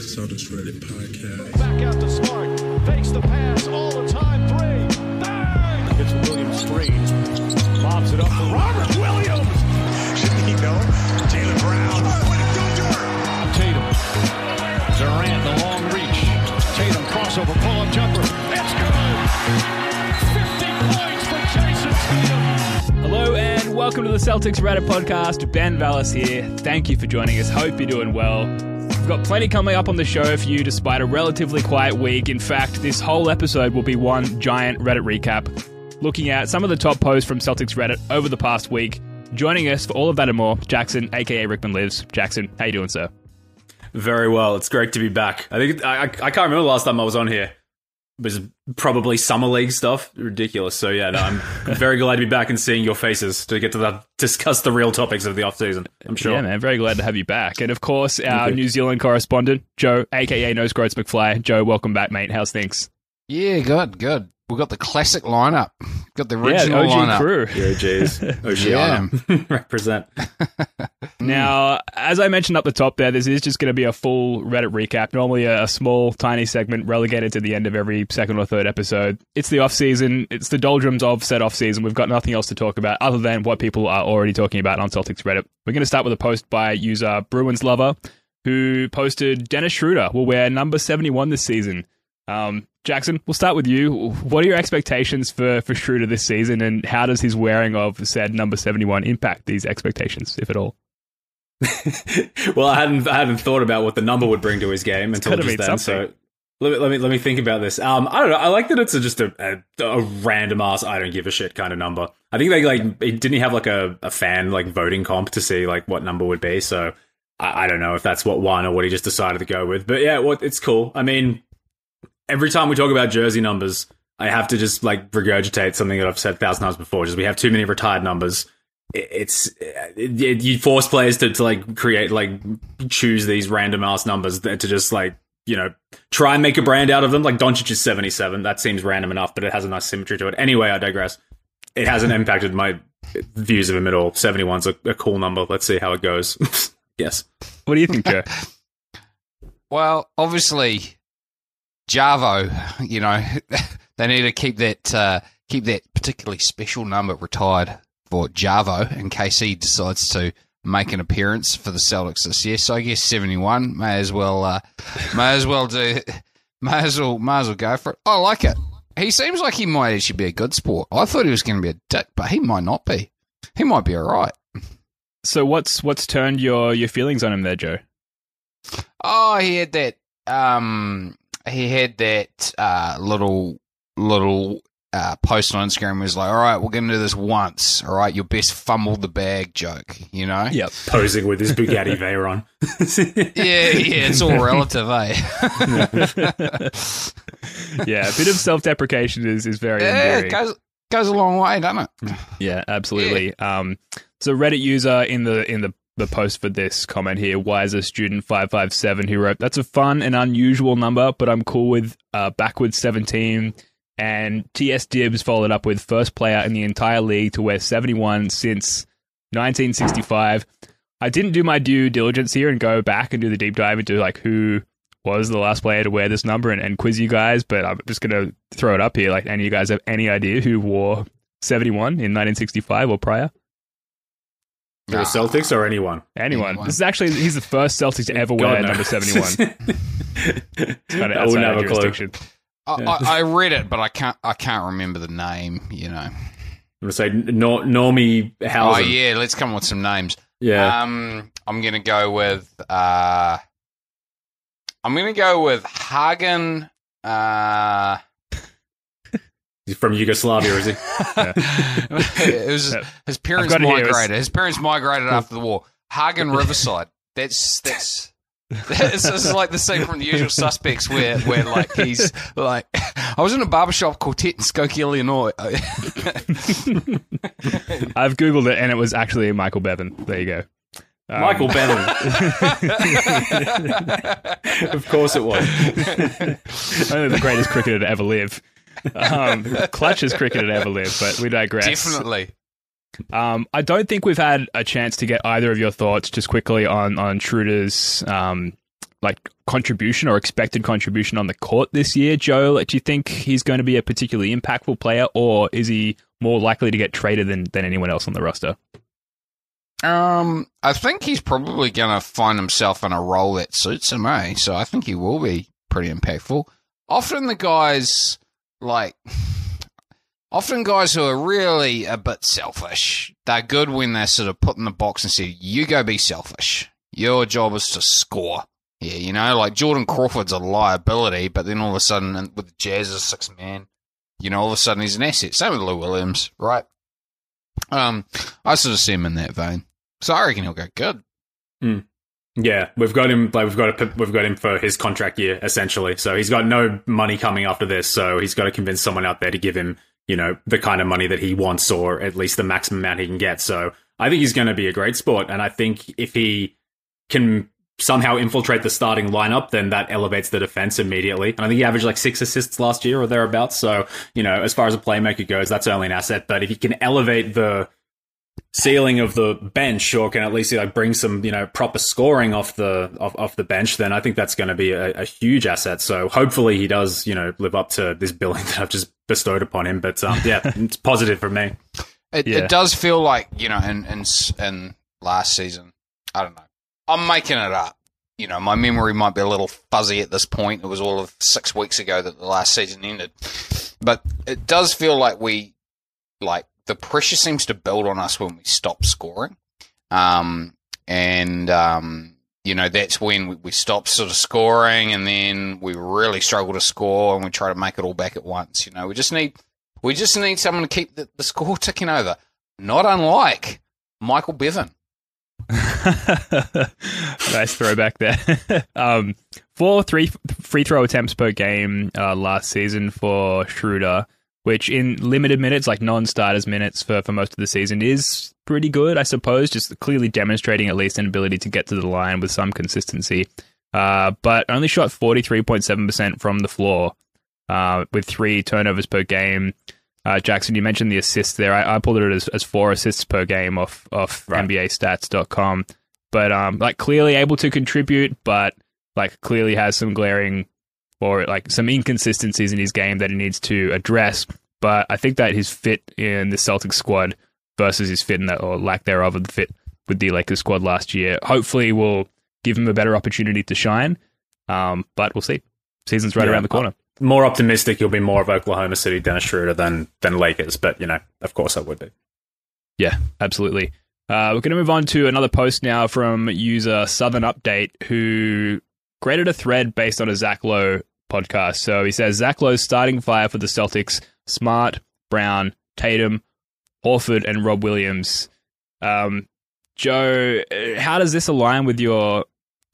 Celtics Reddit podcast. Back out to Smart. Fakes the pass all the time. Three. Bang! Gets Williams screen. Lobs it up for Robert Williams. Shaquille, Jaylen Brown. Oh, what a good Tatum. Durant, the long reach. Tatum crossover, pull-up jumper. Welcome to the Celtics Reddit podcast. Ben Vallis here. Thank you for joining us. Hope you're doing well. We've got plenty coming up on the show for you despite a relatively quiet week. In fact, this whole episode will be one giant Reddit recap, looking at some of the top posts from Celtics Reddit over the past week. Joining us for all of that and more, Jackson, aka Rickman Lives. Jackson, how you doing, sir? Very well. It's great to be back. I think I, I can't remember the last time I was on here. It was probably summer league stuff. Ridiculous. So yeah, no, I'm very glad to be back and seeing your faces to get to the, discuss the real topics of the off season. I'm sure. Yeah, man, very glad to have you back. And of course, our New Zealand correspondent, Joe, aka Nose Groats McFly. Joe, welcome back, mate. How's things? Yeah, good, good. We've got the classic lineup. We've Got the original Yeah, original OG lineup. crew. Yeah, Jays. Oceana. Represent. Mm. Now, as I mentioned up the top there, this is just going to be a full Reddit recap. Normally a, a small, tiny segment relegated to the end of every second or third episode. It's the off season. It's the doldrums of said off season. We've got nothing else to talk about other than what people are already talking about on Celtics Reddit. We're going to start with a post by user Bruins Lover, who posted Dennis Schroeder will wear number 71 this season. Um, Jackson, we'll start with you. What are your expectations for, for Schroeder this season, and how does his wearing of said number 71 impact these expectations, if at all? well, I hadn't I hadn't thought about what the number would bring to his game until just then. something. So let me, let me let me think about this. Um, I don't know. I like that it's a, just a, a a random ass I don't give a shit kind of number. I think they like didn't he have like a, a fan like voting comp to see like what number would be. So I, I don't know if that's what won or what he just decided to go with. But yeah, what it's cool. I mean, every time we talk about jersey numbers, I have to just like regurgitate something that I've said a thousand times before. Just we have too many retired numbers. It's it, it, you force players to, to like create like choose these random ass numbers that to just like you know try and make a brand out of them. Like Doncic is seventy seven. That seems random enough, but it has a nice symmetry to it. Anyway, I digress. It hasn't impacted my views of him at all. Seventy one's a, a cool number. Let's see how it goes. yes. What do you think, Joe? Well, obviously, Javo. You know, they need to keep that uh, keep that particularly special number retired for Javo in case he decides to make an appearance for the Celtics this year. So I guess seventy one may as well uh, may as well do may as well may as well go for it. I like it. He seems like he might actually be a good sport. I thought he was going to be a dick, but he might not be. He might be all right. So what's what's turned your your feelings on him there, Joe? Oh, he had that. Um, he had that uh, little little uh, post on Instagram. Was like, all right, we're going to do this once. All right, your best fumble the bag joke. You know? Yep. Posing with his Bugatti Veyron. Yeah, yeah. It's all relative, eh? Yeah, a bit of self deprecation is is very yeah, endearing. it goes goes a long way, doesn't it? Yeah, absolutely. Um, so Reddit user in the in the the post for this comment here, Wiser Student five five seven, who wrote, "That's a fun and unusual number, but I'm cool with uh, backwards seventeen." And TS Dibs followed up with first player in the entire league to wear seventy one since 1965. I didn't do my due diligence here and go back and do the deep dive into like who was the last player to wear this number and, and quiz you guys, but I'm just gonna throw it up here. Like, any of you guys have any idea who wore 71 in 1965 or prior? The Celtics or anyone? Anyone. Anyone. This is actually he's the first Celtic to ever wear no. number 71. Kind of I outside wouldn't our have a clue. jurisdiction. I, I, I read it, but I can't. I can't remember the name. You know. I'm gonna say Nor- Normie Oh yeah, let's come up with some names. yeah. Um, I'm gonna go with. Uh, I'm gonna go with Hagen. Uh, He's from Yugoslavia, is he? it was his parents got it here. It was- migrated. His parents migrated after the war. Hagen Riverside. That's that's it's, it's like the scene from The Usual Suspects where, where like he's like, I was in a barbershop quartet in Skokie, Illinois. I've googled it and it was actually Michael Bevan. There you go. Um, Michael Bevan. of course it was. only the greatest cricketer to ever live. Um, clutchest cricketer to ever live, but we digress. Definitely. Um, I don't think we've had a chance to get either of your thoughts just quickly on on Schroeder's um, like contribution or expected contribution on the court this year. Joe, like, do you think he's going to be a particularly impactful player, or is he more likely to get traded than than anyone else on the roster? Um, I think he's probably going to find himself in a role that suits him, eh? So I think he will be pretty impactful. Often the guys like often guys who are really a bit selfish, they're good when they're sort of put in the box and say, "You go be selfish. Your job is to score." Yeah, you know, like Jordan Crawford's a liability, but then all of a sudden with the Jazz as six man, you know, all of a sudden he's an asset. Same with Lou Williams, right? Um, I sort of see him in that vein. So I reckon he'll go good. Yeah, we've got him. Like we've got a, we've got him for his contract year essentially. So he's got no money coming after this. So he's got to convince someone out there to give him, you know, the kind of money that he wants, or at least the maximum amount he can get. So I think he's going to be a great sport, and I think if he can somehow infiltrate the starting lineup, then that elevates the defense immediately. And I think he averaged like six assists last year or thereabouts. So you know, as far as a playmaker goes, that's only an asset. But if he can elevate the ceiling of the bench or can at least like bring some you know proper scoring off the off, off the bench then i think that's going to be a, a huge asset so hopefully he does you know live up to this billing that i've just bestowed upon him but um, yeah it's positive for me It, Yeah. it does feel like you know, in, in s- in last season, I don't know. I'm making it up. You know, my memory might be a little fuzzy at this point. It was all of six weeks ago that the last season ended, but it does feel like we like the pressure seems to build on us when we stop scoring, um, and um, you know that's when we, we stop sort of scoring, and then we really struggle to score, and we try to make it all back at once. You know, we just need we just need someone to keep the, the score ticking over. Not unlike Michael Bevan. nice throwback there. um, four three free throw attempts per game uh, last season for Schroeder, which in limited minutes, like non-starters minutes for, for most of the season, is pretty good, I suppose. Just clearly demonstrating at least an ability to get to the line with some consistency. Uh, but only shot forty three point seven percent from the floor, uh, with three turnovers per game. Uh, Jackson, you mentioned the assists there. I, I pulled it as, as four assists per game off off Right. NBAstats.com but um, like clearly able to contribute, but like clearly has some glaring or like some inconsistencies in his game that he needs to address. But I think that his fit in the Celtics squad versus his fit in that or lack thereof of the fit with the Lakers squad last year, hopefully will give him a better opportunity to shine. Um, but we'll see. Season's right Yeah. around the corner. more optimistic you'll be more of oklahoma city dennis schroeder than than lakers but you know of course i would be Yeah, absolutely. Uh, we're going to move on to another post now from user Southern Update, who created a thread based on a Zach Lowe podcast. So he says Zach Lowe's starting five for the Celtics: Smart, Brown, Tatum, Horford, and Rob Williams. Um, Joe, uh, how does this align with your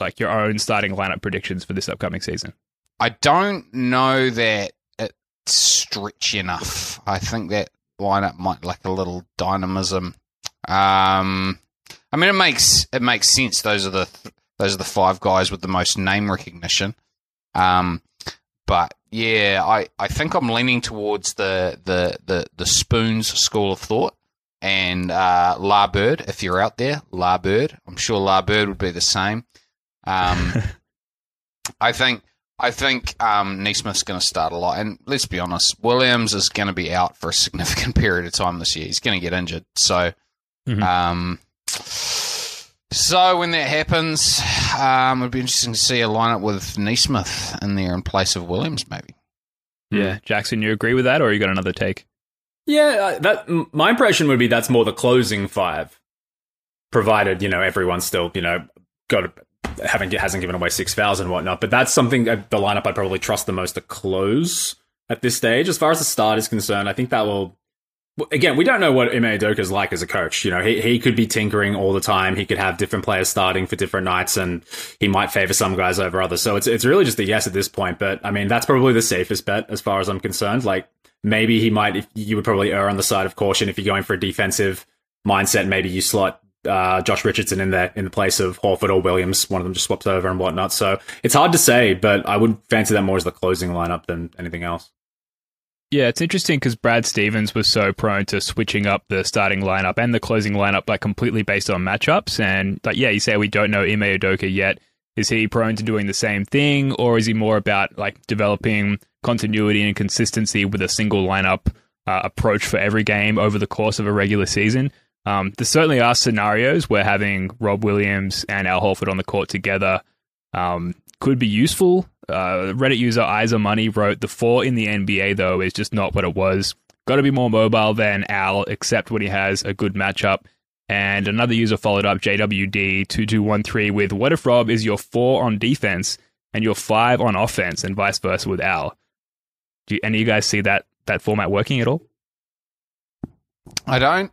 like your own starting lineup predictions for this upcoming season? I don't know that it's stretch enough. I think that lineup might lack a little dynamism. Um, I mean, it makes it makes sense. Those are the those are the five guys with the most name recognition. Um, but yeah, I, I think I'm leaning towards the the the, the spoons school of thought. And uh, La Bird, if you're out there, La Bird, I'm sure La Bird would be the same. Um, I think I think um, Nesmith's going to start a lot, and let's be honest, Williams is going to be out for a significant period of time this year. He's going to get injured, so Mhm. um, so when that happens, um, it'd be interesting to see a lineup with Nesmith in there in place of Williams, maybe. Yeah, Jackson, you agree with that, or you got another take? Yeah, uh, that my impression would be that's more the closing five, provided you know everyone's still you know got a, haven't hasn't given away six fouls and whatnot. But that's something that the lineup I'd probably trust the most to close at this stage. As far as the start is concerned, I think that will again, we don't know what Ime is like as a coach. You know, he, he could be tinkering all the time. He could have different players starting for different nights, and he might favor some guys over others. So it's it's really just a yes at this point. But I mean, that's probably the safest bet as far as I'm concerned. Like maybe he might. If you would probably err on the side of caution if you're going for a defensive mindset. Maybe you slot uh, Josh Richardson in there in the place of Horford or Williams. One of them just swaps over and whatnot. So it's hard to say, but I would fancy that more as the closing lineup than anything else. Yeah, it's interesting because Brad Stevens was so prone to switching up the starting lineup and the closing lineup like completely based on matchups. And like, yeah, you say we don't know Ime Udoka yet. Is he prone to doing the same thing, or is he more about like developing continuity and consistency with a single lineup uh, approach for every game over the course of a regular season? Um, there certainly are scenarios where having Rob Williams and Al Horford on the court together um, could be useful. Uh, Reddit user Eyes Isa Money wrote the four in the NBA though is just not what it was. Got to be more mobile than Al, except when he has a good matchup. And another user followed up JWD2213 with What if Rob is your four on defense and your five on offense, and vice versa with Al? Do you, any of you guys see that that format working at all? I don't.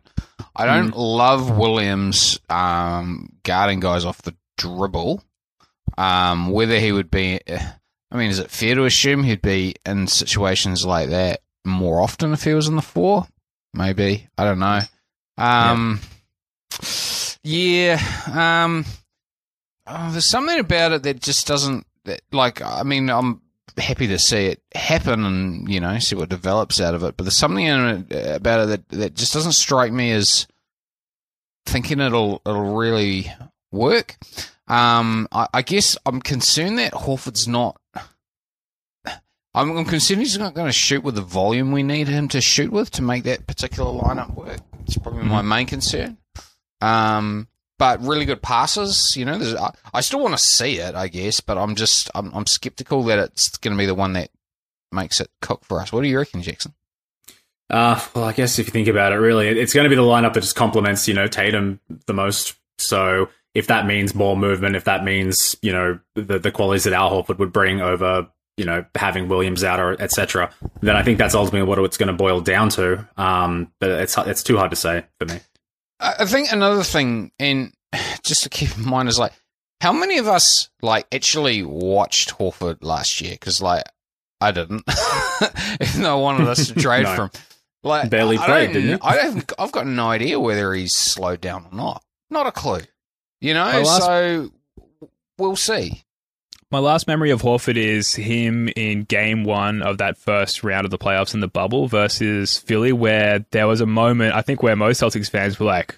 I don't mm. love Williams um, guarding guys off the dribble. Um, whether he would be, I mean, is it fair to assume he'd be in situations like that more often if he was in the four? Maybe I don't know. Um, yeah. yeah um, oh, there's something about it that just doesn't. That, like, I mean, I'm happy to see it happen and you know see what develops out of it. But there's something it, about it that that just doesn't strike me as thinking it'll it'll really work. Um, I, I, guess I'm concerned that Horford's not. I'm, I'm concerned he's not going to shoot with the volume we need him to shoot with to make that particular lineup work. It's probably mm-hmm. my main concern. Um, but really good passes. You know, I, I, still want to see it, I guess, but I'm just I'm, I'm skeptical that it's going to be the one that makes it cook for us. What do you reckon, Jackson? Uh, well, I guess if you think about it, really, it's going to be the lineup that just complements, you know, Tatum the most. So if that means more movement, if that means you know the the qualities that Al Horford would bring over you know having Williams out or etc., then I think that's ultimately what it's going to boil down to. Um, but it's it's too hard to say for me. I think another thing, and just to keep in mind, is like how many of us like actually watched Horford last year? Because like I didn't, even though I wanted us to trade no. from. Like barely played, didn't you? I have I've got no idea whether he's slowed down or not. Not a clue. You know, last, so we'll see. My last memory of Horford is him in game one of that first round of the playoffs in the bubble versus Philly, where there was a moment, I think, where most Celtics fans were like,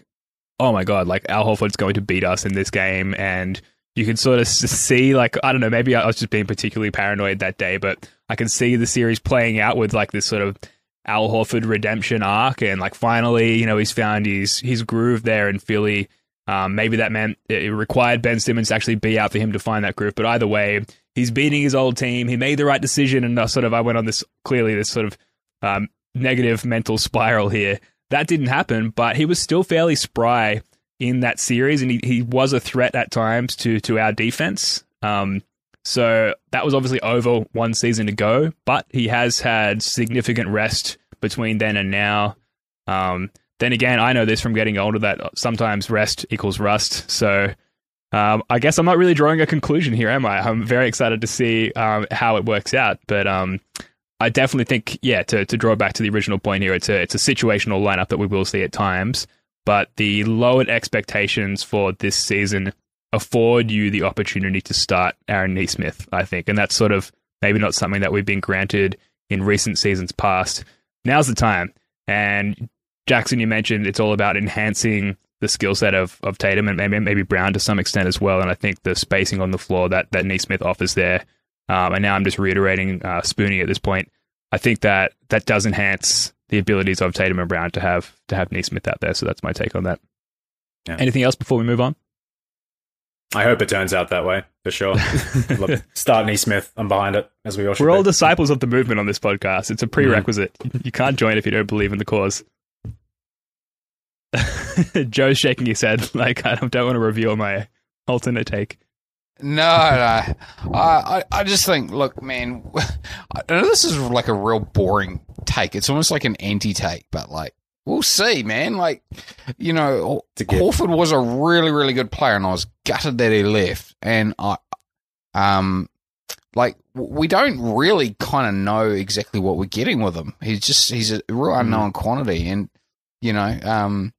oh my God, like Al Horford's going to beat us in this game. And you can sort of see, like, I don't know, maybe I was just being particularly paranoid that day, but I can see the series playing out with like this sort of Al Horford redemption arc. And like finally, you know, he's found his, his groove there in Philly um, maybe that meant it required Ben Simmons to actually be out for him to find that group. But either way, he's beating his old team. He made the right decision, and I sort of I went on this clearly this sort of um, negative mental spiral here. That didn't happen, but he was still fairly spry in that series, and he, he was a threat at times to to our defense. Um, so that was obviously over one season ago, but he has had significant rest between then and now. Um, then again, I know this from getting older that sometimes rest equals rust. So um, I guess I'm not really drawing a conclusion here, am I? I'm very excited to see um, how it works out. But um, I definitely think, yeah, to, to draw back to the original point here, it's a, it's a situational lineup that we will see at times. But the lowered expectations for this season afford you the opportunity to start Aaron Nesmith, I think. And that's sort of maybe not something that we've been granted in recent seasons past. Now's the time. And Jackson, you mentioned it's all about enhancing the skill set of, of Tatum and maybe, maybe Brown to some extent as well. And I think the spacing on the floor that, that Nesmith offers there, um, and now I'm just reiterating uh, Spoonie at this point, I think that that does enhance the abilities of Tatum and Brown to have to have Nesmith out there. So that's my take on that. Yeah. Anything else before we move on? I hope it turns out that way for sure. Start Nesmith. I'm behind it as we all. We're all disciples of the movement on this podcast. It's a prerequisite. Mm. You can't join if you don't believe in the cause. Joe's shaking his head like I don't, want to reveal my alternate take. No, no. I, I just think, look, man, I know this is like a real boring take. It's almost like an anti take, but like we'll see, man. Like, you know, a gift. Horford was a really, really good player, and I was gutted that he left. And I, um, like, we don't really kind of know exactly what we're getting with him. He's just he's a real unknown quantity, and you know, um,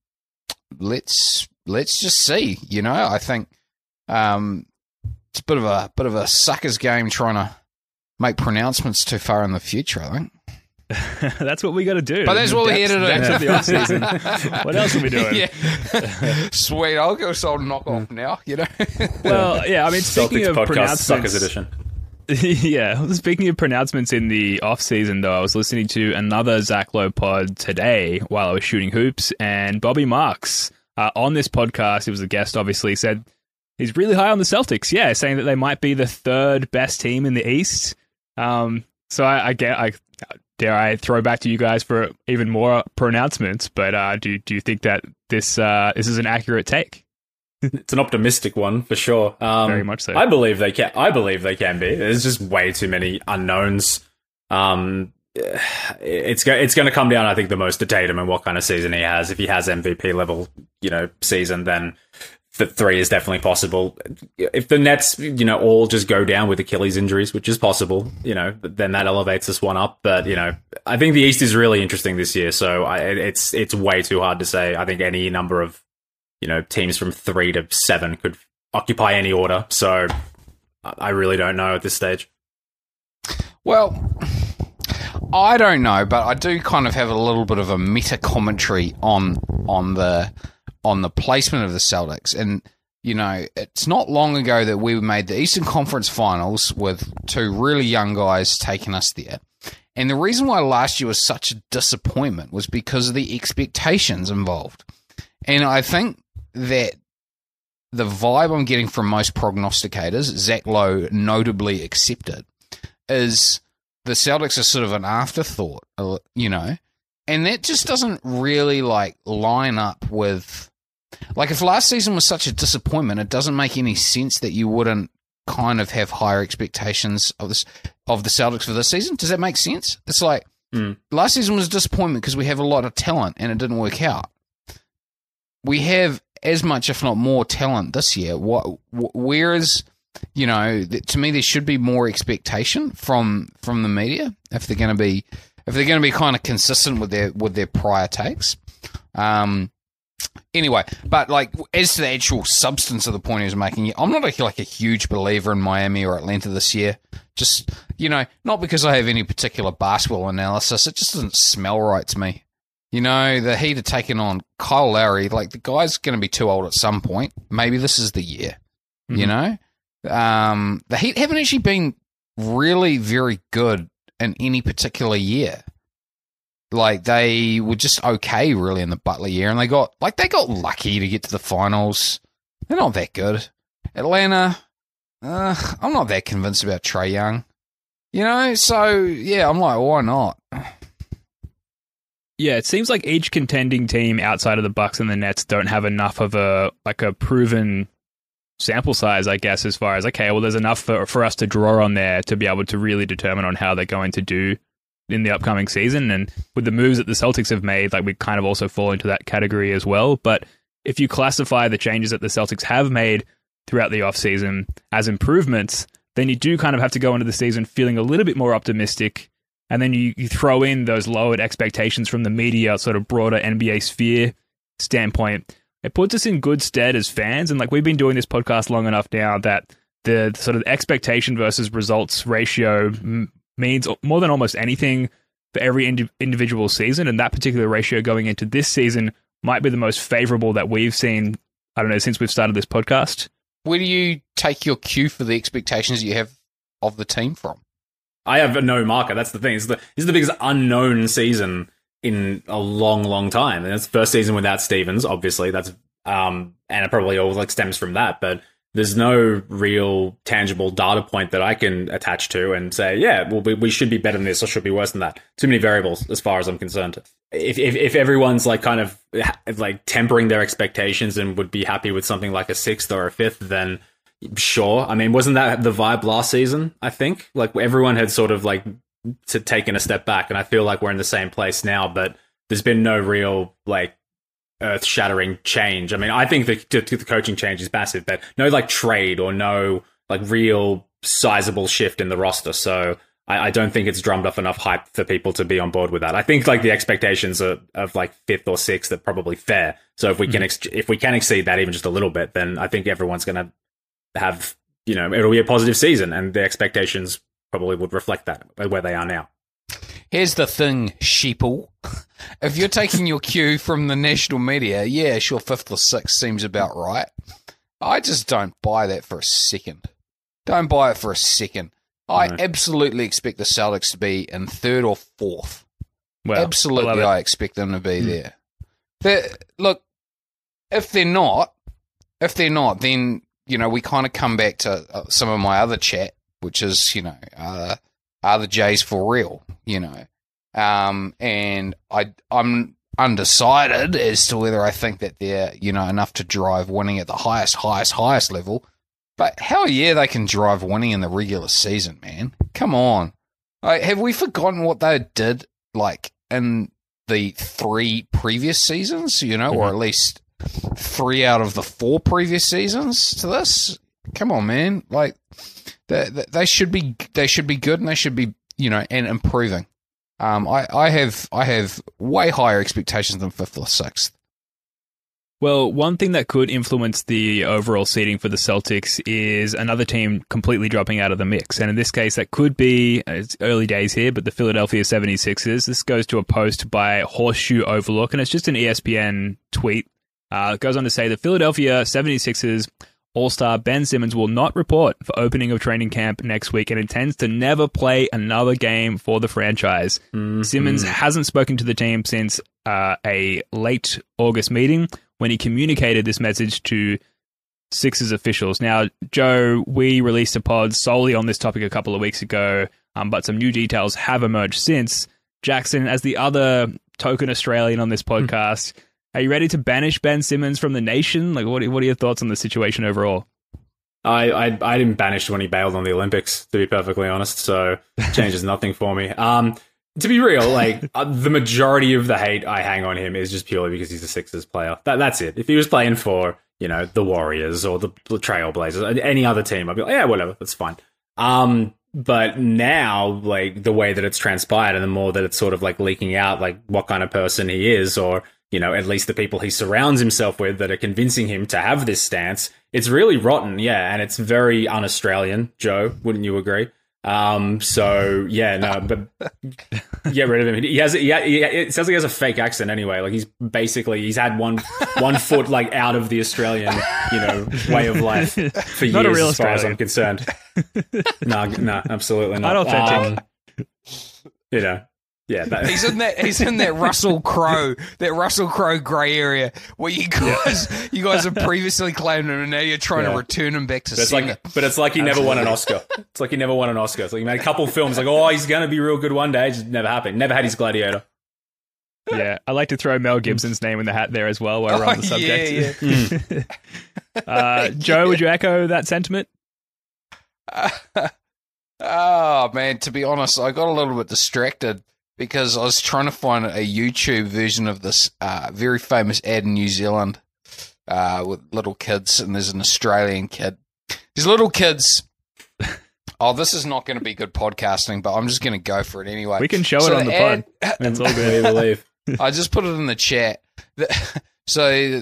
let's let's just see. You know, I think um, it's a bit of a bit of a suckers game trying to make pronouncements too far in the future. I think. that's what we got to do. But that's what we're here to do. Depths the off season. what else are we doing? yeah. Sweet. I'll go so knock off now, you know? Well, yeah. I mean, speaking Celtics of podcast suckers edition. yeah. Speaking of pronouncements in the off season, though, I was listening to another Zach Lowe pod today while I was shooting hoops, and Bobby Marks uh, on this podcast, he was a guest, obviously, said he's really high on the Celtics. Yeah, saying that they might be the third best team in the East. Um, so I, I get, I dare I throw back to you guys for even more pronouncements. But uh, do do you think that this uh, this is an accurate take? It's an optimistic one for sure. Um, Very much so. I believe they can. I believe they can be. There's just way too many unknowns. Um, it's go- it's going to come down, I think, the most to Tatum and what kind of season he has. If he has MVP level, you know, season, then the three is definitely possible. If the Nets, you know, all just go down with Achilles injuries, which is possible, you know, then that elevates this one up. But you know, I think the East is really interesting this year. So I, it's it's way too hard to say. I think any number of you know teams from three to seven could occupy any order. So I really don't know at this stage. Well, I don't know, but I do kind of have a little bit of a meta commentary on on the on the placement of the Celtics. And you know, it's not long ago that we made the Eastern Conference Finals with two really young guys taking us there. And the reason why last year was such a disappointment was because of the expectations involved. And I think that the vibe I'm getting from most prognosticators, Zach Lowe notably accepted, is the Celtics are sort of an afterthought, uh, you know, and that just doesn't really like line up with like if last season was such a disappointment, it doesn't make any sense that you wouldn't kind of have higher expectations of this of the Celtics for this season. Does that make sense? It's like Mm. last season was a disappointment because we have a lot of talent and it didn't work out. We have as much, if not more, talent this year. What, wh- whereas, you know, to me, there should be more expectation from from the media if they're going to be if they're going to be kind of consistent with their with their prior takes. Um, anyway, but like as to the actual substance of the point he was making, I'm not like, like a huge believer in Miami or Atlanta this year. Just you know, not because I have any particular basketball analysis. It just doesn't smell right to me. You know, the Heat are taking on Kyle Lowry. Like the guy's going to be too old at some point. Maybe this is the year. You know, um, the Heat haven't actually been really very good in any particular year. Like they were just okay really in the Butler year, and they got like they got lucky to get to the finals. They're not that good. Atlanta, uh, I'm not that convinced about Trae Young. You know, so yeah, I'm like, why not? Yeah, it seems like each contending team outside of the Bucks and the Nets don't have enough of a like a proven sample size, I guess, as far as okay, well, there's enough for for us to draw on there to be able to really determine on how they're going to do in the upcoming season. And with the moves that the Celtics have made, like we kind of also fall into that category as well. But if you classify the changes that the Celtics have made throughout the offseason as improvements, then you do kind of have to go into the season feeling a little bit more optimistic. And then you, you throw in those lowered expectations from the media, sort of broader NBA sphere standpoint. It puts us in good stead as fans. And like we've been doing this podcast long enough now that the sort of expectation versus results ratio m- means more than almost anything for every indi- individual season. And that particular ratio going into this season might be the most favorable that we've seen, I don't know, since we've started this podcast. Where do you take your cue for the expectations you have of the team from? I have no marker. That's the thing. It's the, this is the biggest unknown season in a long, long time. And it's first season without Stevens, obviously. That's um, and it probably all like stems from that. But there's no real tangible data point that I can attach to and say, yeah, well, we, we should be better than this or should be worse than that. Too many variables as far as I'm concerned. If if, if everyone's like kind of like tempering their expectations and would be happy with something like a sixth or a fifth, then sure. I mean, wasn't that the vibe last season? I think like everyone had sort of like taken a step back, and I feel like we're in the same place now. But there's been no real like earth shattering change. I mean, I think the, the coaching change is massive, but no like trade or no like real sizable shift in the roster. So I, I don't think it's drummed up enough hype for people to be on board with that. I think like the expectations are, of like fifth or sixth are probably fair. So if we can mm-hmm. ex- if we can exceed that even just a little bit, then I think everyone's going to have you know it'll be a positive season, and the expectations probably would reflect that where they are now. Here's the thing, sheeple. If you're taking your cue from the national media, yeah, sure, fifth or sixth seems about right. I just don't buy that for a second. Don't buy it for a second. I No. absolutely expect the Celtics to be in third or fourth. Well, absolutely, I. I expect them to be hmm. there. They're- look, if they're not, if they're not, then you know we kind of come back to uh, some of my other chat, which is you know, uh, are the Jays for real? You know, um, and I I'm undecided as to whether I think that they're you know enough to drive winning at the highest, highest, highest level. But hell yeah, they can drive winning in the regular season, man. Come on. Like, have we forgotten what they did like in the three previous seasons? You know, or at least three out of the four previous seasons to this. Come on, man! Like they, they- should be they should be good and they should be you know and improving. Um, I, I have I have way higher expectations than fifth or sixth. Well, one thing that could influence the overall seeding for the Celtics is another team completely dropping out of the mix. And in this case, that could be, it's early days here, but the Philadelphia 76ers. This goes to a post by Horseshoe Overlook, and it's just an ESPN tweet. Uh, it goes on to say the Philadelphia 76ers All Star Ben Simmons will not report for opening of training camp next week and intends to never play another game for the franchise. Simmons hasn't spoken to the team since uh, a late August meeting when he communicated this message to Sixers officials. Now, Joe, we released a pod solely on this topic a couple of weeks ago, um, but some new details have emerged since. Jackson, as the other token Australian on this podcast, are you ready to banish Ben Simmons from the nation? Like, what, what are your thoughts on the situation overall? I, I I didn't banish when he bailed on the Olympics, to be perfectly honest. So changes nothing for me. Um, to be real, like uh, the majority of the hate I hang on him is just purely because he's a Sixers player. That that's it. If he was playing for you know the Warriors or the, the Trailblazers, uh, any other team, I'd be like, yeah, whatever, that's fine. Um, but now, like the way that it's transpired, and the more that it's sort of like leaking out, like what kind of person he is, or you know, at least the people he surrounds himself with that are convincing him to have this stance. It's really rotten, yeah, and it's very un-Australian. Joe, wouldn't you agree? Um, so yeah, no, but get rid of him. He has, he, it sounds like he has a fake accent anyway. Like he's basically he's had one one foot like out of the Australian, you know, way of life for Not a years, real as far as I'm concerned. no, no, absolutely not. Unauthentic. Um, you know, yeah, that, He's in that he's in that Russell Crowe that Russell Crowe grey area where you guys you guys have previously claimed him and now you're trying Yeah. to return him back to But it's centre. like, but it's like he never won an Oscar. It's like he never won an Oscar. It's like he made a couple films, like, oh, he's gonna be real good one day. It just never happened. Never had his Gladiator. Yeah, I like to throw Mel Gibson's name in the hat there as well while we're on the Oh, yeah, subject. uh, Joe, would you echo that sentiment? Oh man, to be honest, I got a little bit distracted because I was trying to find a YouTube version of this uh, very famous ad in New Zealand uh, with little kids, and there's an Australian kid. These little kids. Oh, this is not going to be good podcasting, but I'm just going to go for it anyway. We can show it on the ad- It's all We good. believe. I just put it in the chat. The- so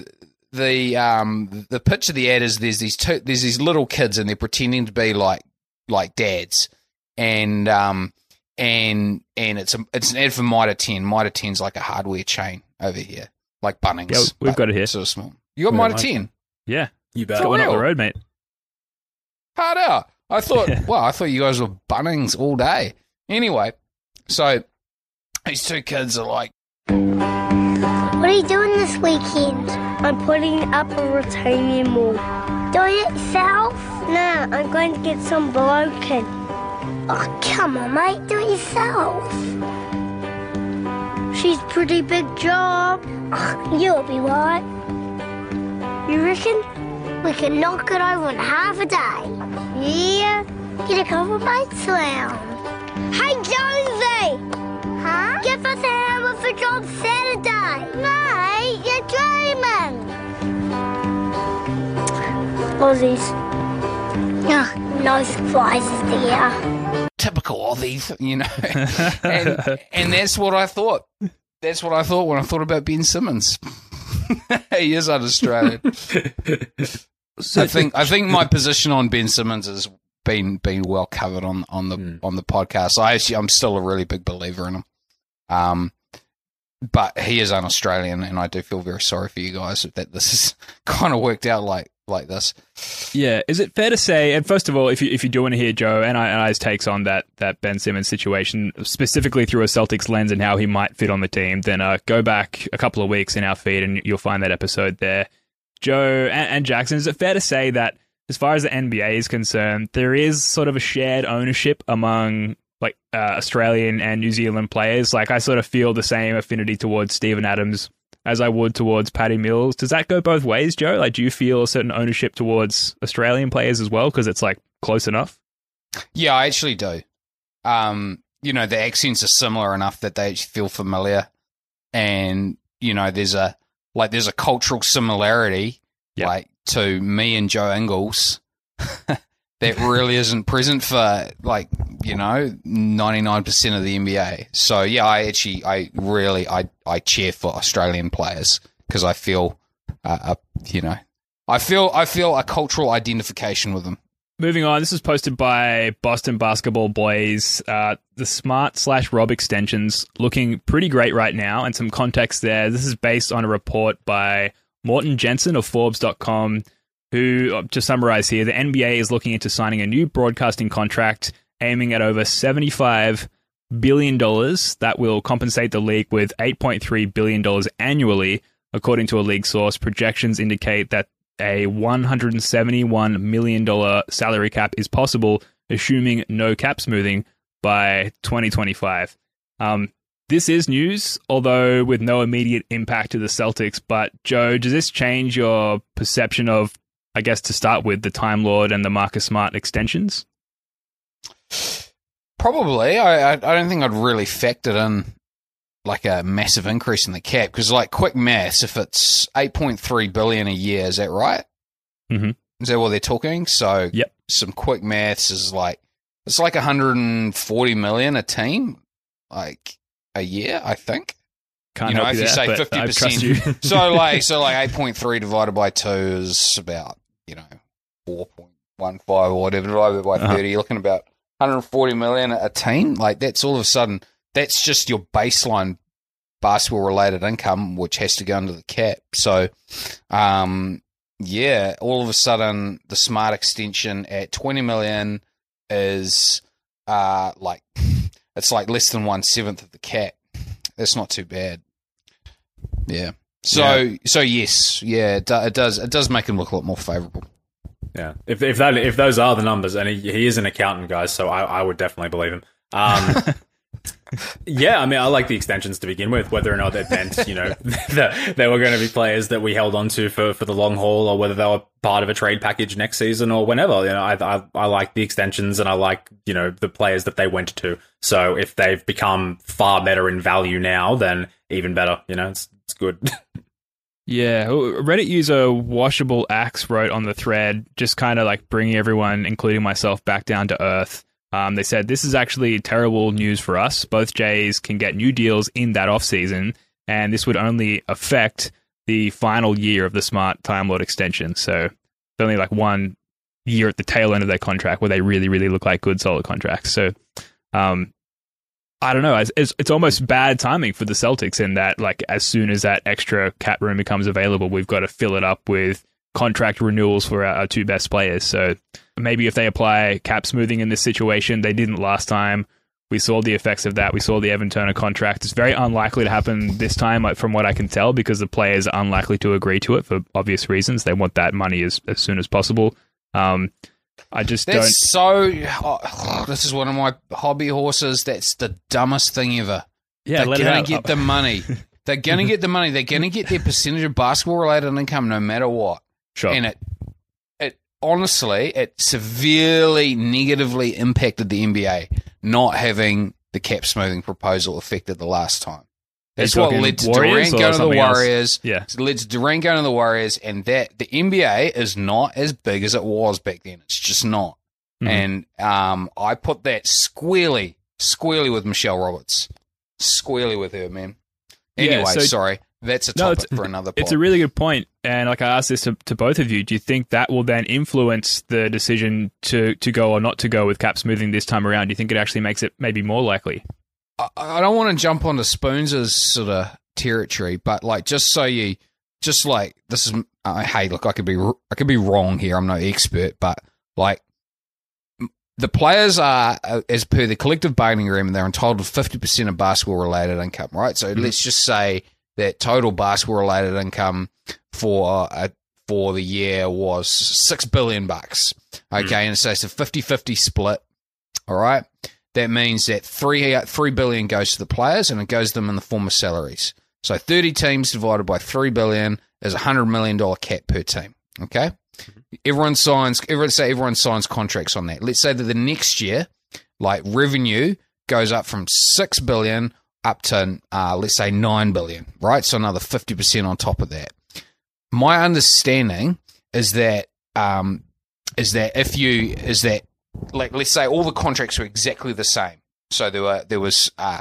the um the pitch of the ad is there's these two there's these little kids and they're pretending to be like like dads and um and and it's a it's an ad for Mitre ten. Mitre ten's like a hardware chain over here, like Bunnings. Yeah, we've got it here. Sort of small. You got Mitre mate. ten. Yeah, You got bet. one up the road, mate. Hard out. I thought, well, I thought you guys were Bunnings all day. Anyway, so these two kids are like. What are you doing this weekend? I'm putting up a retaining wall. Do it yourself? No, I'm going to get some broken. Oh, come on, mate, do it yourself. She's pretty big job. Oh, you'll be right. You reckon? We can knock it over in half a day. Yeah, get a couple mates around. Hey, Jonesy! Huh? Give us a hand with it's on Saturday. Mate, you're dreaming. Aussies. Ugh, no surprises there. Typical Aussies, you know. and, and that's what I thought. That's what I thought when I thought about Ben Simmons. he is un Australian. I think I think my position on Ben Simmons has been been well covered on on the on the podcast. I actually I'm still a really big believer in him. Um but he is un Australian and I do feel very sorry for you guys that this has kind of worked out like like this. Yeah, is it fair to say? And first of all, if you if you do want to hear Joe and, I, and I's takes on that that Ben Simmons situation, specifically through a Celtics lens and how he might fit on the team, then uh, go back a couple of weeks in our feed and you'll find that episode there. Joe and, and Jackson, is it fair to say that as far as the NBA is concerned, there is sort of a shared ownership among like uh, Australian and New Zealand players? Like I sort of feel the same affinity towards Steven Adams as I would towards Paddy Mills. Does that go both ways, Joe? Like, do you feel a certain ownership towards Australian players as well because it's like close enough? Yeah, I actually do. Um, you know, the accents are similar enough that they feel familiar, and you know, there's a like there's a cultural similarity, Yep. like to me and Joe Ingles. that really isn't present for like you know 99% of the NBA. So yeah, I actually I really I I cheer for Australian players because I feel uh, uh, you know I feel I feel a cultural identification with them. Moving on, this is posted by Boston Basketball Boys. Uh, the Smart slash Rob extensions looking pretty great right now, and some context there. This is based on a report by Morten Jensen of Forbes.com, who, uh, to summarize here, the NBA is looking into signing a new broadcasting contract aiming at over $75 billion that will compensate the league with $8.3 billion annually. According to a league source, projections indicate that a $171 million salary cap is possible, assuming no cap smoothing by 2025. Um, this is news, although with no immediate impact to the Celtics. But, Joe, does this change your perception of, I guess, to start with, the Time Lord and the Marcus Smart extensions? Probably. I, I I don't think I'd really factored in like a massive increase in the cap because, like, quick maths, if it's eight point three billion a year, is that right? Mm-hmm. Is that what they're talking? So, Yep. some quick maths is like it's like 140 million a team, like a year, I think. Can't you know, if you there, say fifty I trust you. percent, so like so like eight point three divided by two is about you know four point one five or whatever divided by 30 Uh-huh. You're looking about one hundred forty million a team. Like that's all of a sudden that's just your baseline basketball related income, which has to go under the cap. So, um, yeah, all of a sudden the smart extension at twenty million is uh like it's like less than one seventh of the cap. That's not too bad. Yeah. So so yes, yeah, it, it does it does make him look a lot more favourable. Yeah, if if that if those are the numbers, and he, he is an accountant, guys, so I, I would definitely believe him. Um, yeah, I mean, I like the extensions to begin with, whether or not they meant you know that they were going to be players that we held on to for, for the long haul, or whether they were part of a trade package next season or whenever. You know, I, I I like the extensions, and I like you know the players that they went to. So if they've become far better in value now, then even better. You know, it's it's good. Yeah, Reddit user Washable Axe wrote on the thread, just kind of like bringing everyone, including myself, back down to earth. Um, they said this is actually terrible news for us. Both Jays can get new deals in that off season, and this would only affect the final year of the Smart Time Lord extension. So it's only like one year at the tail end of their contract where they really, really look like good, solid contracts. So, um, I don't know. It's, it's, almost bad timing for the Celtics in that, like, as soon as that extra cap room becomes available, we've got to fill it up with contract renewals for our, our two best players. So maybe if they apply cap smoothing in this situation, they didn't last time. We saw the effects of that. We saw the Evan Turner contract. It's very unlikely to happen this time, from what I can tell, because the players are unlikely to agree to it for obvious reasons. They want that money as, as soon as possible. Um, I just don't. That's so. oh, this is one of my hobby horses. That's the dumbest thing ever. Yeah, They're gonna get the money. They're gonna get the money. They're gonna get their percentage of basketball related income no matter what. Sure. And it, it honestly, it severely negatively impacted the NBA not having the cap smoothing proposal affected the last time. That's what led to Warriors Durant going to the something else? Warriors. Yeah. It led to Durant going to the Warriors, and that the NBA is not as big as it was back then. It's just not. Mhm. And um, I put that squarely, squarely with Michelle Roberts, squarely with her, man. Yeah, Anyway, so- sorry, that's a No, topic for another. It's a really good point. point, and like I asked this to, to both of you, do you think that will then influence the decision to to go or not to go with cap smoothing this time around? Do you think it actually makes it maybe more likely? I, I don't want to jump onto Spoons' sort of territory, but like just so you, just like this is, uh, hey, look, I could be, I could be wrong here. I'm no expert, but like the players are, uh, as per the collective bargaining agreement, they're entitled to 50% of basketball related income, right? So let's just say that total basketball related income for uh, for the year was six billion bucks. Okay, and so it's a 50-50 split. All right. That means that three three billion goes to the players and it goes to them in the form of salaries. So thirty teams divided by three billion is a hundred million dollar cap per team. Okay, everyone signs. Everyone say everyone signs contracts on that. Let's say that the next year, like revenue goes up from six billion up to uh, let's say nine billion. Right, so another fifty percent on top of that. My understanding is that um, is that if you is that like let's say all the contracts were exactly the same. So there were there was uh,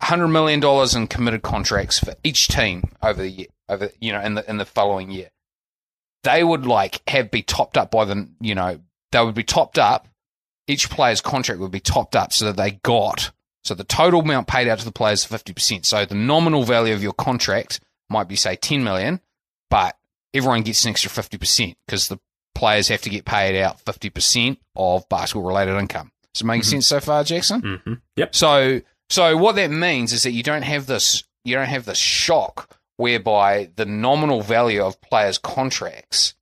hundred million dollars in committed contracts for each team over the year, over you know in the in the following year. They would like have be topped up by the you know they would be topped up. Each player's contract would be topped up so that they got so the total amount paid out to the players fifty percent. So the nominal value of your contract might be say ten million, but everyone gets an extra fifty percent because the players have to get paid out 50% of basketball related income. Does it make sense so far, Jackson? hmm Yep. So so what that means is that you don't have this you don't have this shock whereby the nominal value of players' contracts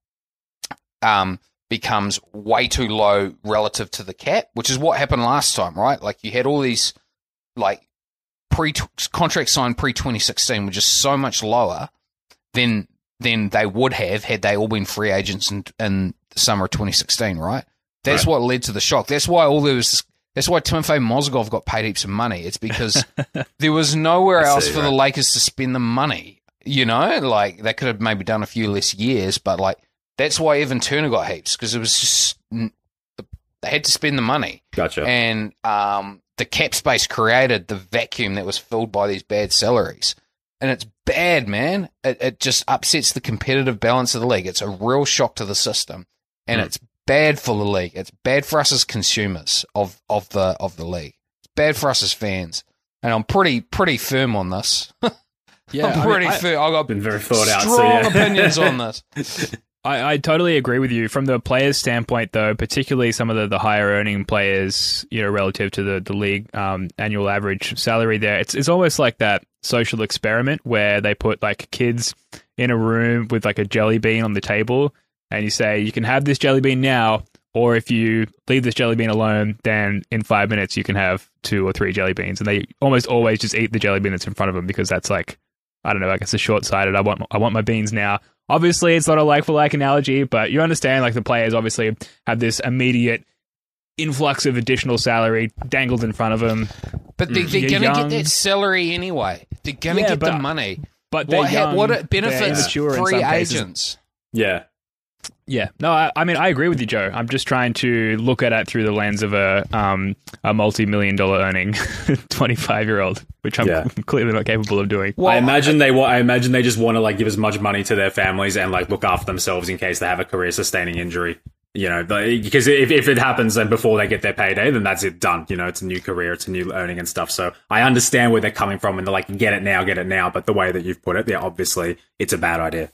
um, becomes way too low relative to the cap, which is what happened last time, right? Like you had all these like pre contracts signed pre 2016 were just so much lower than than they would have had they all been free agents in, in the summer of 2016, right? That's Right. what led to the shock. That's why all there was. That's why Timofey Mozgov got paid heaps of money. It's because there was nowhere else see, for the. Lakers to spend the money. You know, like they could have maybe done a few less years, but like that's why Evan Turner got heaps because it was just they had to spend the money Gotcha. and um, the cap space created the vacuum that was filled by these bad salaries. And it's bad, man. It, it just upsets the competitive balance of the league. It's a real shock to the system, and Mm. it's bad for the league. It's bad for us as consumers of, of the of the league. It's bad for us as fans. And I'm pretty pretty firm on this. Yeah, I'm I mean, pretty I- firm. I've got Been very thought out. strong So yeah. opinions on this. I, I totally agree with you. From the players' standpoint, though, particularly some of the, the higher earning players, you know, relative to the, the league um, annual average salary there, it's, it's almost like that social experiment where they put like kids in a room with like a jelly bean on the table and you say, you can have this jelly bean now, or if you leave this jelly bean alone, then in five minutes you can have two or three jelly beans. And they almost always just eat the jelly bean that's in front of them because that's like, I don't know, I guess it's short sighted. I want I want my beans now. Obviously, it's not a like for like analogy, but you understand like the players obviously have this immediate influx of additional salary dangled in front of them. But they, they're You're going to get that salary anyway. They're going to Yeah, get the money. But they're What, ha- young, what it benefits immature in free agents. yeah. Yeah, no, I, I mean I agree with you, Joe. I'm just trying to look at it through the lens of a um a multi million dollar earning 25 year old, which I'm Yeah. clearly not capable of doing. I imagine they wa- I imagine they just want to like give as much money to their families and like look after themselves in case they have a career sustaining injury. You know, because if, if it happens then before they get their payday, then that's it done. You know, it's a new career, it's a new earning and stuff. So I understand where they're coming from and they're like, get it now, get it now. But the way that you've put it, yeah, obviously it's a bad idea.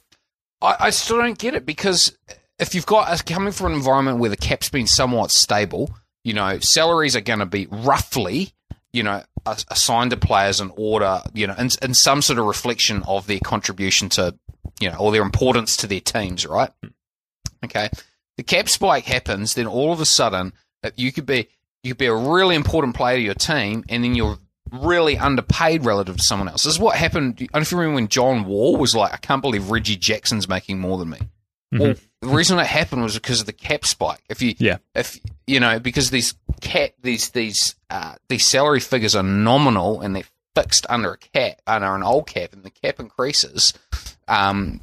I, I still don't get it because if you've got coming from an environment where the cap's been somewhat stable, you know, salaries are going to be roughly, you know, assigned to players in order, you know, in, in some sort of reflection of their contribution to, you know, or their importance to their teams, right? Hmm. Okay. The cap spike happens, then all of a sudden uh, you could be you could be a really important player to your team, and then you're really underpaid relative to someone else. This is what happened. I don't know if you remember when John Wall was like, I can't believe Reggie Jackson's making more than me. Well, the reason it happened was because of the cap spike. If you, Yeah. if you know, because these cap, these these uh, these salary figures are nominal and they're fixed under a cap, under an old cap, and the cap increases, um,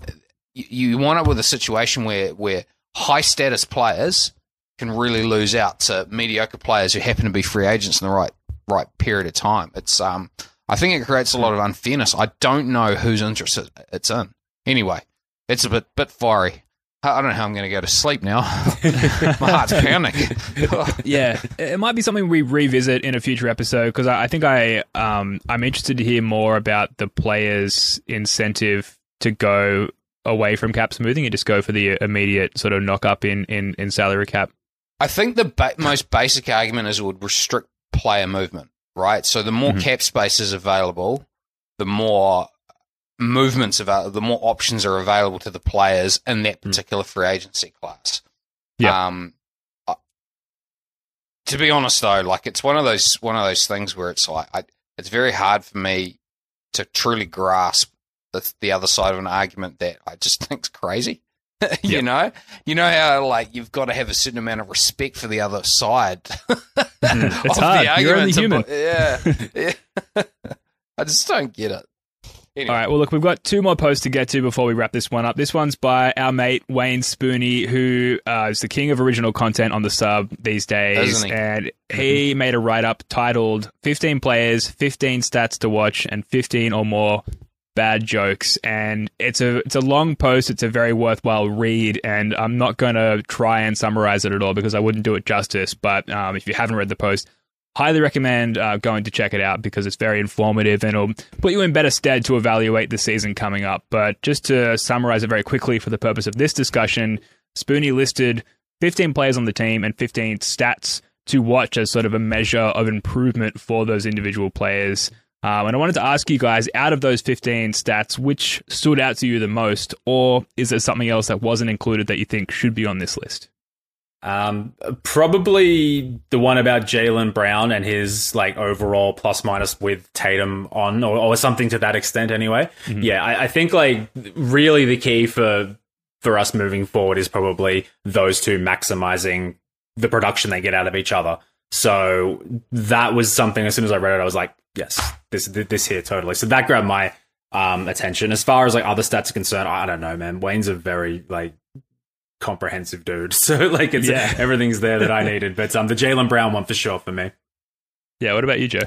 you, you wind up with a situation where where high status players can really lose out to mediocre players who happen to be free agents in the right right period of time. It's um, I think it creates a lot of unfairness. I don't know whose interest it's in. Anyway, it's a bit bit fiery. I don't know how I'm going to go to sleep now. My heart's pounding. yeah, it might be something we revisit in a future episode because I, I think I um I'm interested to hear more about the players' incentive to go away from cap smoothing and just go for the immediate sort of knock up in in, in salary cap. I think the ba- most basic argument is it would restrict player movement, right? So the more Mhm. cap space is available, the more movements available, the more options are available to the players in that particular free agency class. Yeah. Um, I- to be honest though, like it's one of those one of those things where it's like I, it's very hard for me to truly grasp the, the other side of an argument that I just think's crazy. you Yep. know, you know how like you've got to have a certain amount of respect for the other side. It's of hard. The You're only human. yeah, yeah. I just don't get it. Anyway, All right. Well, look, we've got two more posts to get to before we wrap this one up. This one's by our mate Wayne Spooney, who uh, is the king of original content on the sub these days, he? and he made a write up titled "15 Players, 15 Stats to Watch, and 15 or More Bad Jokes." And it's a it's a long post. It's a very worthwhile read, and I'm not going to try and summarize it at all because I wouldn't do it justice. But um, if you haven't read the post, highly recommend uh, going to check it out because it's very informative and it'll put you in better stead to evaluate the season coming up. But just to summarize it very quickly for the purpose of this discussion, Spoonie listed 15 players on the team and 15 stats to watch as sort of a measure of improvement for those individual players. Um, and I wanted to ask you guys, out of those 15 stats, which stood out to you the most, or is there something else that wasn't included that you think should be on this list? Um, probably the one about Jaylen Brown and his like overall plus minus with Tatum on, or, or something to that extent. Anyway, yeah, I, I think like really the key for for us moving forward is probably those two maximizing the production they get out of each other. So that was something. As soon as I read it, I was like, yes, this this here totally. So that grabbed my um attention. As far as like other stats are concerned, I don't know, man. Wayne's a very like comprehensive dude. So like it's Yeah. everything's there that I needed. But um the Jaylen Brown one for sure for me. Yeah, what about you, Joe?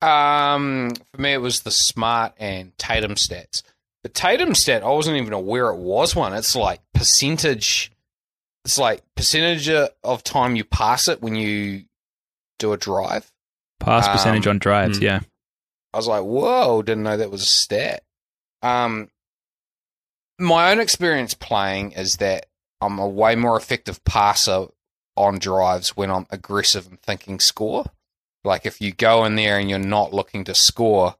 Um, for me, it was the smart and Tatum stats. The Tatum stat, I wasn't even aware it was one. It's like percentage. It's like percentage of time you pass it when you do a drive. Pass Um, percentage on drives, hmm. yeah. I was like, whoa, didn't know that was a stat. Um, my own experience playing is that I'm a way more effective passer on drives when I'm aggressive and thinking score. Like if you go in there and you're not looking to score,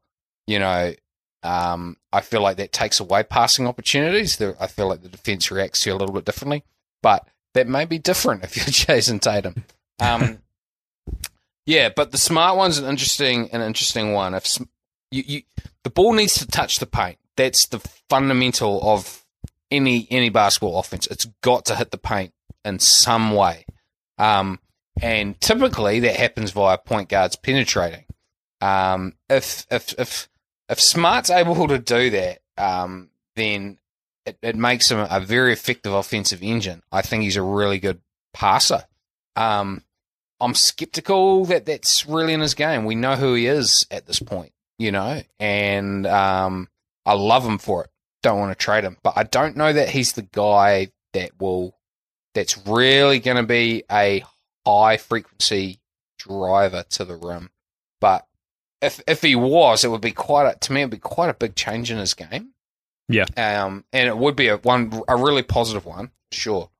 you know, um, I feel like that takes away passing opportunities. I feel like the defense reacts to you a little bit differently, but that may be different if you're Jayson Tatum. Um, yeah, but the smart one's an interesting, an interesting one. If you, you, the ball needs to touch the paint. That's the fundamental of any any basketball offense. It's got to hit the paint in some way, um, and typically that happens via point guards penetrating. Um, if if if if Smart's able to do that, um, then it, it makes him a very effective offensive engine. I think he's a really good passer. Um, I'm skeptical that that's really in his game. We know who he is at this point, you know, and um, I love him for it. Don't want to trade him, but I don't know that he's the guy that will. That's really going to be a high frequency driver to the rim. But if if he was, it would be quite a, to me. It'd be quite a big change in his game. Yeah. Um, and it would be a one a really positive one, sure.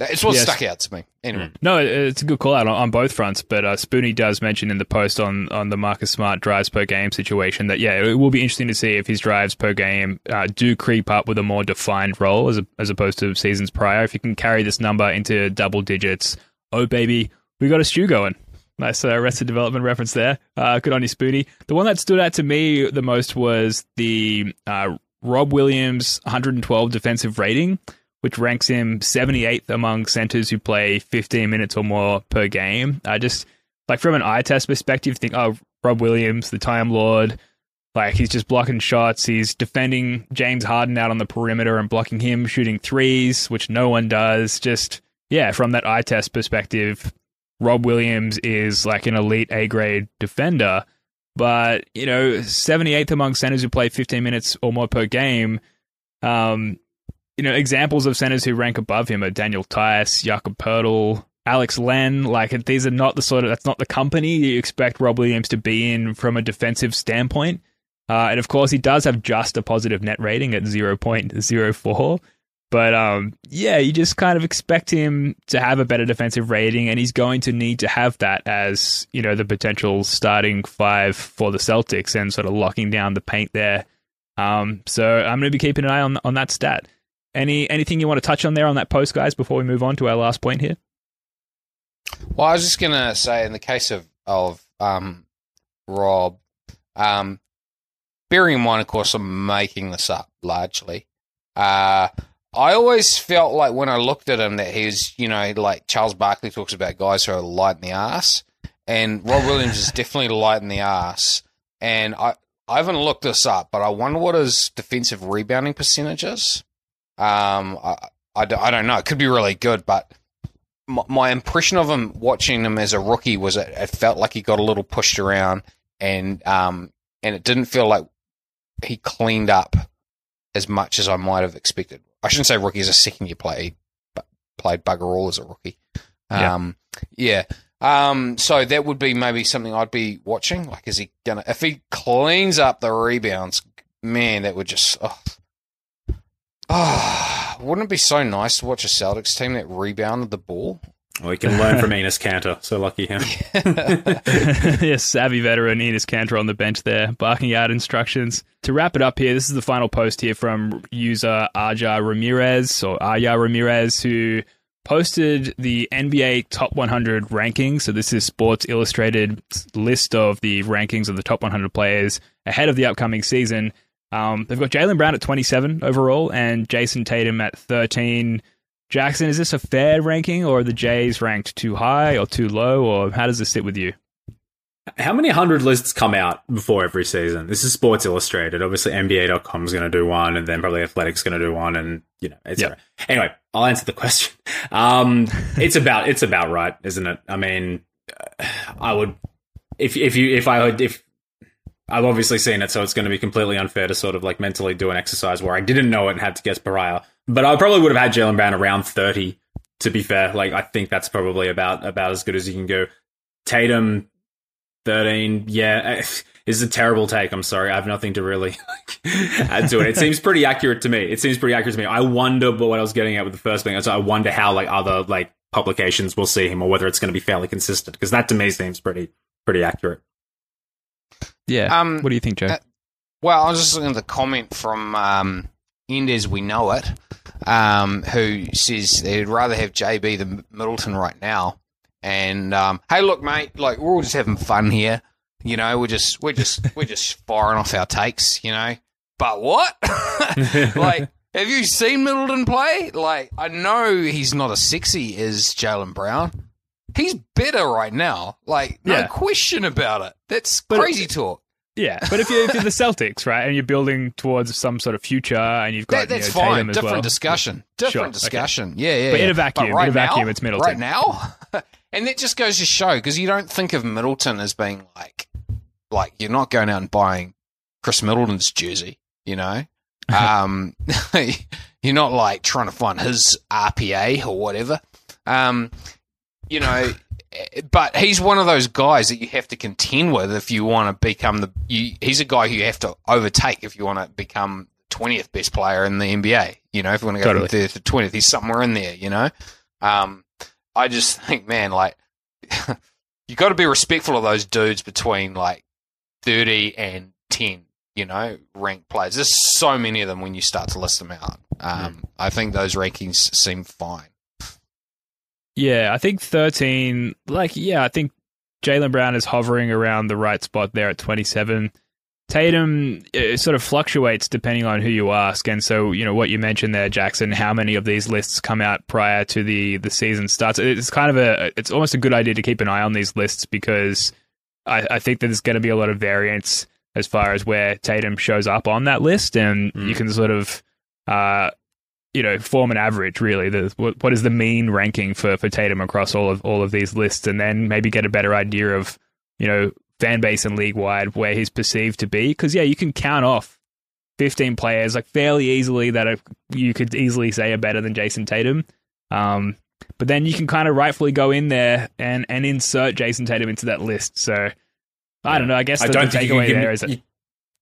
It's what Yes. stuck out to me. Anyway, No, it's a good call out on, on both fronts. But uh, Spoonie does mention in the post on, on the Marcus Smart drives per game situation that yeah, it will be interesting to see if his drives per game uh, do creep up with a more defined role as a, as opposed to seasons prior. If you can carry this number into double digits, oh baby, we got a stew going. Nice uh, Arrested Development reference there. Uh, good on you, Spoonie. The one that stood out to me the most was the uh, Rob Williams 112 defensive rating which ranks him 78th among centers who play 15 minutes or more per game. I just like from an eye test perspective, think oh Rob Williams, the Time Lord. Like he's just blocking shots. He's defending James Harden out on the perimeter and blocking him, shooting threes, which no one does. Just yeah, from that eye test perspective, Rob Williams is like an elite A grade defender. But you know, 78th among centers who play 15 minutes or more per game. Um, you know, examples of centers who rank above him are Daniel Theis, Jakob Poeltl, Alex Len. Like these are not the sort of that's not the company you expect Rob Williams to be in from a defensive standpoint. Uh, and of course, he does have just a positive net rating at 0.04. But um, yeah, you just kind of expect him to have a better defensive rating, and he's going to need to have that as you know the potential starting five for the Celtics and sort of locking down the paint there. Um, so I'm going to be keeping an eye on on that stat. Any anything you want to touch on there on that post, guys, before we move on to our last point here? Well, I was just going to say, in the case of of um, Rob, um, bearing in mind, of course, I'm making this up largely. Uh, I always felt like when I looked at him that he's, you know, like Charles Barkley talks about guys who are light in the ass, and Rob Williams is definitely light in the ass. And I, I haven't looked this up, but I wonder what his defensive rebounding percentage is. Um, I, I, I don't know. It could be really good, but my, my impression of him watching him as a rookie was it, it felt like he got a little pushed around, and um, and it didn't feel like he cleaned up as much as I might have expected. I shouldn't say rookie as a second year play, He played bugger all as a rookie. Um, yeah. Um, so that would be maybe something I'd be watching. Like, is he gonna? If he cleans up the rebounds, man, that would just. Oh, oh, wouldn't it be so nice to watch a Celtics team that rebounded the ball? Well, he can learn from Enes Kanter. So lucky him. yes, savvy veteran Enes Kanter on the bench there, barking out instructions. To wrap it up here, this is the final post here from user Aja Ramirez or Aya Ramirez, who posted the NBA Top 100 rankings. So this is Sports Illustrated list of the rankings of the top 100 players ahead of the upcoming season. Um, they've got Jaylen Brown at 27 overall and Jayson Tatum at 13. Jackson, is this a fair ranking, or are the Jays ranked too high or too low, or how does this sit with you? How many hundred lists come out before every season? This is Sports Illustrated. Obviously, NBA.com is going to do one, and then probably Athletics is going to do one, and you know, etc. Yep. Anyway, I'll answer the question. Um, it's about it's about right, isn't it? I mean, I would if if you if I would if I've obviously seen it, so it's going to be completely unfair to sort of like mentally do an exercise where I didn't know it and had to guess pariah. But I probably would have had Jaylen Brown around thirty. To be fair, like I think that's probably about about as good as you can go. Tatum, thirteen. Yeah, is a terrible take. I'm sorry. I have nothing to really add to it. It seems pretty accurate to me. It seems pretty accurate to me. I wonder, what I was getting at with the first thing is I wonder how like other like publications will see him or whether it's going to be fairly consistent because that to me seems pretty pretty accurate. Yeah. Um, what do you think, Joe? Uh, well, I was just looking at the comment from um, Indes We Know It, um, who says they'd rather have JB than Middleton right now. And um, hey, look, mate, like we're all just having fun here. You know, we're just we're just we're just firing off our takes. You know, but what? like, have you seen Middleton play? Like, I know he's not as sexy as Jaylen Brown. He's better right now. Like, no yeah. question about it. That's but crazy talk. Yeah, but if you're, if you're, the Celtics, right, and you're building towards some sort of future, and you've got that, that's you know, fine. Different well. discussion. Different sure. discussion. Okay. Yeah, yeah. But yeah. in a vacuum, right in a vacuum, now, it's Middleton. Right now, and that just goes to show because you don't think of Middleton as being like, like you're not going out and buying Khris Middleton's jersey, you know. um, you're not like trying to find his RPA or whatever. Um, you know, but he's one of those guys that you have to contend with if you want to become the. You, he's a guy who you have to overtake if you want to become twentieth best player in the NBA. You know, if you want to go totally. from third to twentieth, he's somewhere in there. You know, um, I just think, man, like you got to be respectful of those dudes between like thirty and ten. You know, ranked players. There's so many of them when you start to list them out. Um, mm. I think those rankings seem fine. Yeah, I think 13, like, yeah, I think Jaylen Brown is hovering around the right spot there at 27. Tatum sort of fluctuates depending on who you ask. And so, you know, what you mentioned there, Jackson, how many of these lists come out prior to the, the season starts? It's kind of a, it's almost a good idea to keep an eye on these lists because I, I think that there's going to be a lot of variance as far as where Tatum shows up on that list, and you can sort of, uh, you know, form an average. Really, the, what, what is the mean ranking for for Tatum across all of all of these lists, and then maybe get a better idea of, you know, fan base and league wide where he's perceived to be. Because yeah, you can count off 15 players like fairly easily that are, you could easily say are better than Jayson Tatum. Um, but then you can kind of rightfully go in there and, and insert Jayson Tatum into that list. So I don't know. I guess I the, don't the can takeaway there me, is that you,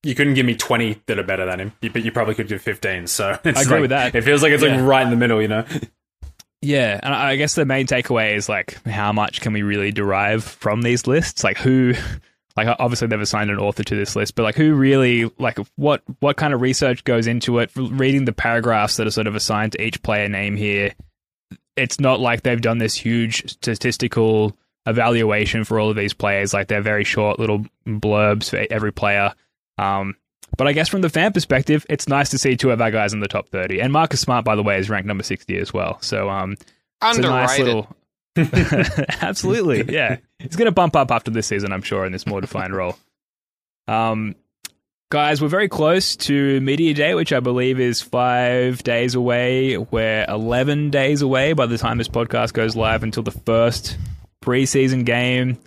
you couldn't give me 20 that are better than him, but you probably could give 15. So it's I agree like- with that. It feels like it's Yeah. like right in the middle, you know? Yeah, and I guess the main takeaway is like how much can we really derive from these lists? Like who like obviously they've assigned an author to this list, but like who really like what what kind of research goes into it? Reading the paragraphs that are sort of assigned to each player name here, it's not like they've done this huge statistical evaluation for all of these players. Like they're very short little blurbs for every player. Um, but I guess from the fan perspective, it's nice to see two of our guys in the top 30. And Marcus Smart, by the way, is ranked number 60 as well. So um, it's a nice little. Absolutely, yeah. He's going to bump up after this season, I'm sure, in this more defined role. Um, guys, we're very close to media day, which I believe is five days away. We're 11 days away by the time this podcast goes live until the first preseason game.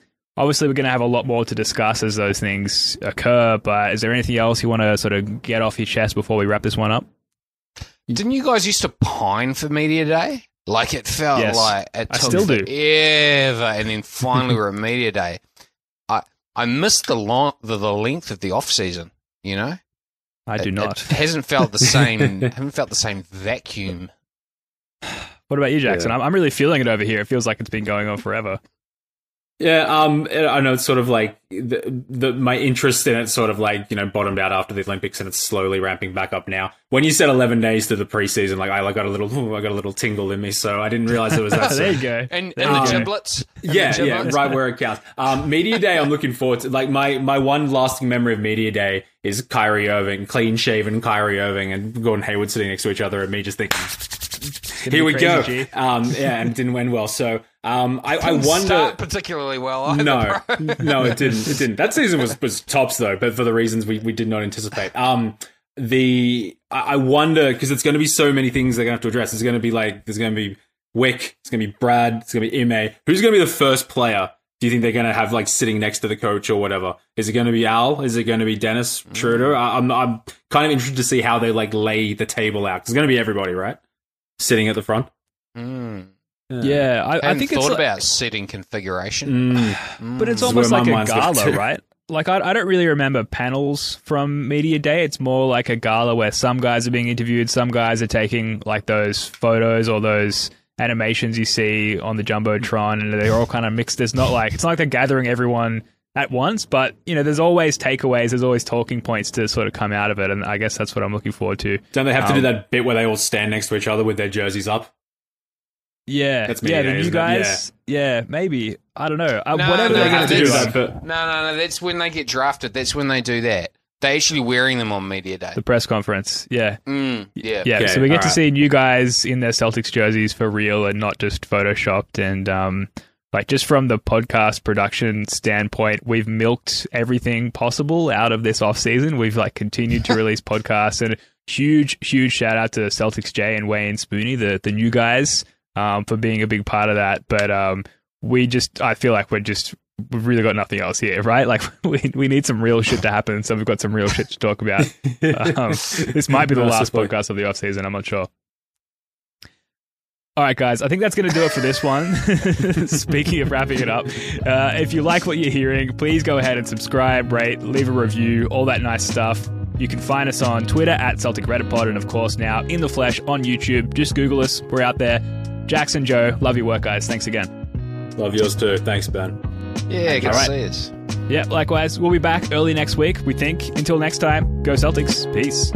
Obviously, we're going to have a lot more to discuss as those things occur. But is there anything else you want to sort of get off your chest before we wrap this one up? Didn't you guys used to pine for media day? Like it felt Yes. like it I took still do. forever, and then finally we're at media day. I I missed the long the, the length of the off season. You know, I do not. It hasn't felt the same. haven't felt the same vacuum. What about you, Jackson? Yeah. I'm, I'm really feeling it over here. It feels like it's been going on forever. Yeah, um, I know it's sort of like the, the my interest in it sort of like you know bottomed out after the Olympics, and it's slowly ramping back up now. When you said eleven days to the preseason, like I got a little, ooh, I got a little tingle in me, so I didn't realize it was that. there soon. you go. And, and you the go. giblets. And Yeah, the yeah, right where it counts. Um, media day, I'm looking forward to. Like my my one lasting memory of media day is Kyrie Irving, clean shaven Kyrie Irving, and Gordon Hayward sitting next to each other, and me just thinking, be here we crazy, go. Um, yeah, and it didn't end well. So um, I, I wonder. start particularly well. Either, No, bro. no, it didn't. It didn't. That season was was tops though, but for the reasons we, we did not anticipate. Um, the I I wonder because it's going to be so many things they're going to have to address. It's going to be like there's going to be Wyc, it's going to be Brad, it's going to be Ime. Who's going to be the first player? Do you think they're going to have like sitting next to the coach or whatever? Is it going to be Al? Is it going to be Dennis Schroeder? I, I'm I'm kind of interested to see how they like lay the table out. 'Cause It's going to be everybody, right? Sitting at the front. Mm. Yeah, I, I hadn't think thought it's like- about setting configuration. Mm. but it's almost like a gala, right? Like I, I don't really remember panels from media day. It's more like a gala where some guys are being interviewed, some guys are taking like those photos or those animations you see on the jumbotron, and they're all kind of mixed. It's not like it's not like they're gathering everyone at once, but you know, there's always takeaways, there's always talking points to sort of come out of it, and I guess that's what I'm looking forward to. Don't they have to do Um, that bit where they all stand next to each other with their jerseys up? Yeah, That's yeah, the new guys. Yeah. maybe I don't know. Uh, No, whatever no, they're no, going to to do. do that's- that, but No, no, no. That's when they get drafted. That's when they do that. They're actually wearing them on media day. The press conference, yeah. Mm, yeah. Yeah, Okay, so we get to alright. see new guys in their Celtics jerseys for real and not just photoshopped. And um, like just from the podcast production standpoint, we've milked everything possible out of this off season. We've like continued to release podcasts and huge, huge shout out to Celtics J and Wayne Spoonie, the the new guys, um, for being a big part of that. But um, we just, I feel like we're just. We've really got nothing else here, right? Like we we need some real shit to happen, so we've got some real shit to talk about. Um, this might be the last podcast of the off season. I'm not sure. All right, guys. I think that's going to do it for this one. Speaking of wrapping it up, uh, if you like what you're hearing, please go ahead and subscribe, rate, leave a review, all that nice stuff. You can find us on Twitter at Celtic Reddit Pod, and of course now in the flesh on YouTube. Just Google us. We're out there. Jackson, Joe, love your work, guys. Thanks again. Love yours too. Thanks, Ben. Yeah, good All to see us. Yeah, likewise. We'll be back early next week, we think. Until next time, go Celtics. Peace.